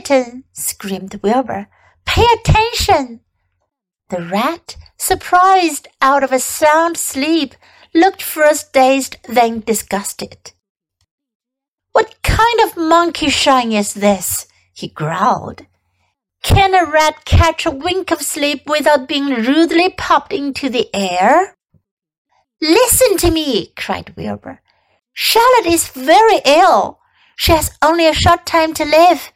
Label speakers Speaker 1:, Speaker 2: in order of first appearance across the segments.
Speaker 1: Templeton, screamed Wilbur, pay attention. The rat, surprised out of a sound sleep, looked first dazed, then disgusted. What kind of monkey shine is this? he growled. Can a rat catch a wink of sleep without being rudely popped into the air? Listen to me, cried Wilbur. Charlotte is very ill. She has only a short time to live.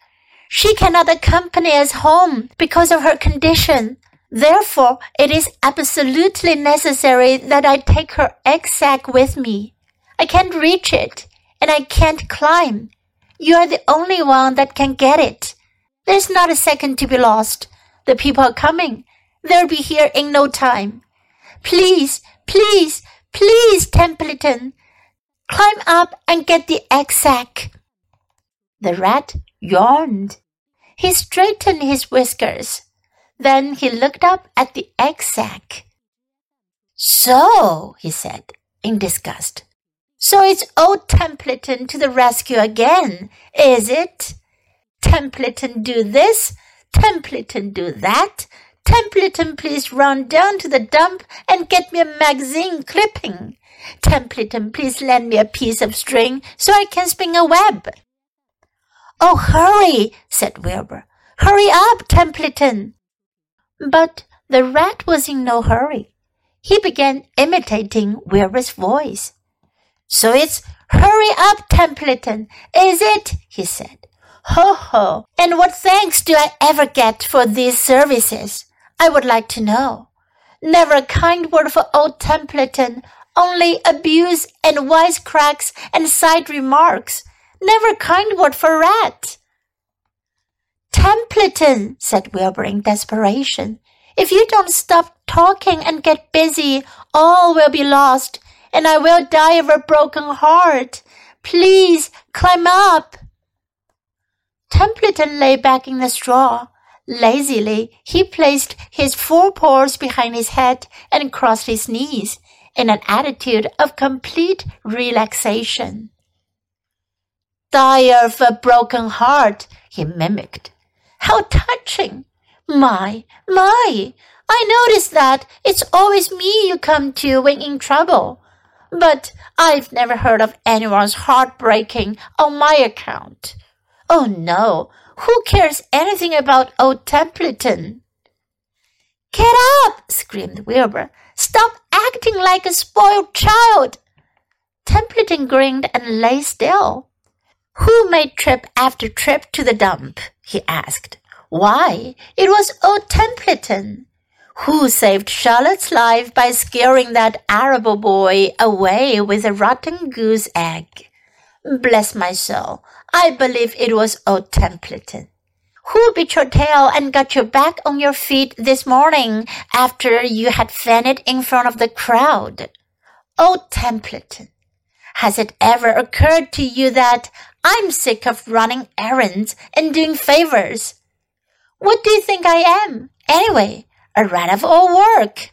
Speaker 1: She cannot accompany us home because of her condition. Therefore, it is absolutely necessary that I take her egg sac with me. I can't reach it, and I can't climb. You are the only one that can get it. There's not a second to be lost. The people are coming. They'll be here in no time. Please, please, please, Templeton, climb up and get the egg sac. The rat yawned. He straightened his whiskers. Then he looked up at the egg sac. So, he said in disgust. So it's old Templeton to the rescue again, is it? Templeton do this, Templeton do that. Templeton, please run down to the dump and get me a magazine clipping. Templeton, please lend me a piece of string so I can spin a web. Oh, hurry, said Wilbur. Hurry up, Templeton. But the rat was in no hurry. He began imitating Wilbur's voice. So it's hurry up, Templeton, is it? he said. Ho ho! And what thanks do I ever get for these services? I would like to know. Never a kind word for old Templeton, only abuse and wisecracks and side remarks. Never kind word for Rat. Templeton, said Wilbur in desperation. If you don't stop talking and get busy, all will be lost, and I will die of a broken heart. Please climb up. Templeton lay back in the straw. Lazily, he placed his forepaws behind his head and crossed his knees in an attitude of complete relaxation. Die of a broken heart, he mimicked. How touching! My, my! I notice that it's always me you come to when in trouble. But I've never heard of anyone's heart breaking on my account. Oh no, who cares anything about old Templeton? Get up! screamed Wilbur. Stop acting like a spoiled child. Templeton grinned and lay still. Who made trip after trip to the dump? he asked. Why, it was old Templeton. Who saved Charlotte's life by scaring that Arable boy away with a rotten goose egg? Bless my soul, I believe it was old Templeton. Who bit your tail and got you back on your feet this morning after you had fainted in front of the crowd? Old Templeton. Has it ever occurred to you that I'm sick of running errands and doing favors? What do you think I am, anyway? A rat of all work.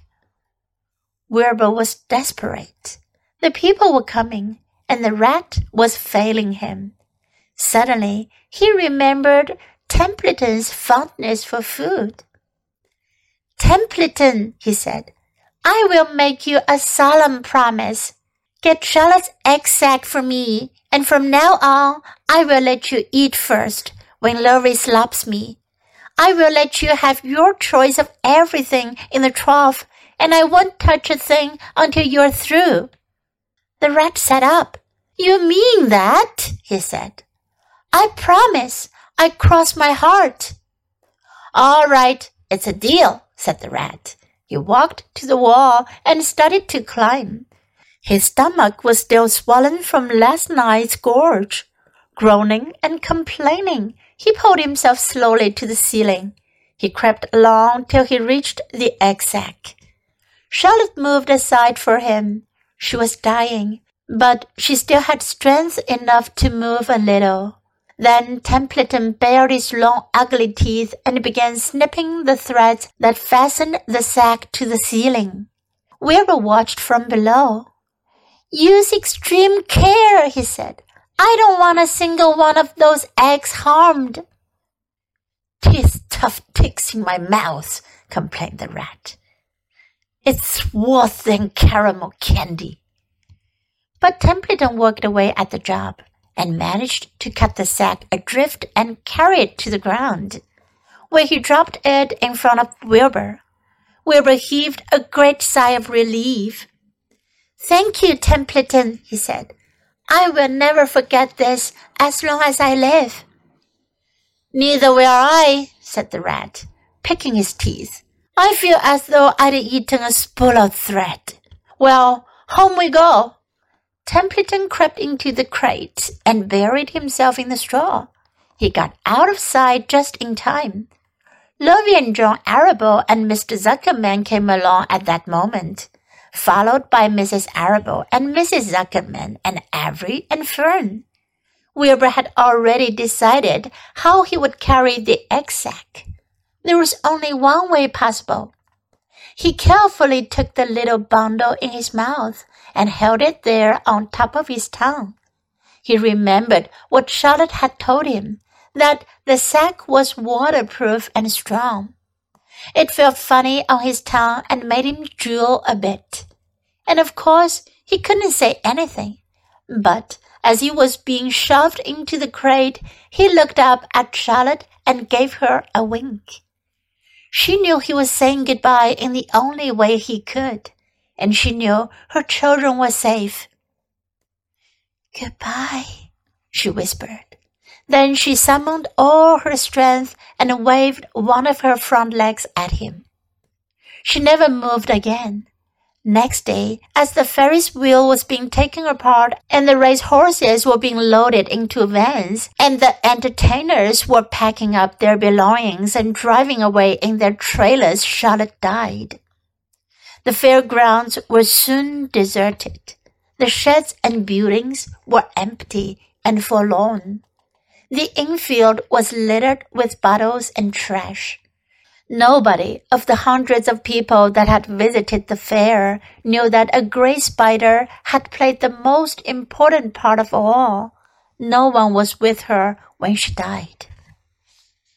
Speaker 1: Wilbur was desperate. The people were coming, and the rat was failing him. Suddenly, he remembered Templeton's fondness for food. Templeton, he said, I will make you a solemn promise. Get Charlotte's egg sac for me, and from now on I will let you eat first when Lurvy slaps me. I will let you have your choice of everything in the trough, and I won't touch a thing until you're through. The rat sat up. You mean that? he said. I promise. I cross my heart. All right, it's a deal, said the rat. He walked to the wall and started to climb. His stomach was still swollen from last night's gorge. Groaning and complaining, he pulled himself slowly to the ceiling. He crept along till he reached the egg sac. Charlotte moved aside for him. She was dying, but she still had strength enough to move a little. Then Templeton bared his long, ugly teeth and began snipping the threads that fastened the sac to the ceiling. Wilbur watched from below. Use extreme care, he said. I don't want a single one of those eggs harmed. Teeth tough ticks in my mouth, complained the rat. It's worse than caramel candy. But Templeton worked away at the job and managed to cut the sac adrift and carry it to the ground, where he dropped it in front of Wilbur. Wilbur heaved a great sigh of relief. Thank you, Templeton, he said. I will never forget this as long as I live. Neither will I, said the rat, picking his teeth. I feel as though I'd eaten a spool of thread. Well, home we go. Templeton crept into the crate and buried himself in the straw. He got out of sight just in time. Lurvy and John Arable and Mr. Zuckerman came along at that moment, followed by Mrs. Arable and Mrs. Zuckerman and Avery and Fern. Wilbur had already decided how he would carry the egg sac. There was only one way possible. He carefully took the little bundle in his mouth and held it there on top of his tongue. He remembered what Charlotte had told him, that the sac was waterproof and strong. It felt funny on his tongue and made him drool a bit. And of course, he couldn't say anything. But as he was being shoved into the crate, he looked up at Charlotte and gave her a wink. She knew he was saying goodbye in the only way he could, and she knew her children were safe. Goodbye, she whispered. Then she summoned all her strength and waved one of her front legs at him. She never moved again. Next day, as the Ferris wheel was being taken apart and the race horses were being loaded into vans and the entertainers were packing up their belongings and driving away in their trailers, Charlotte died. The fairgrounds were soon deserted. The sheds and buildings were empty and forlorn. The infield was littered with bottles and trash. Nobody of the hundreds of people that had visited the fair knew that a gray spider had played the most important part of all. No one was with her when she died.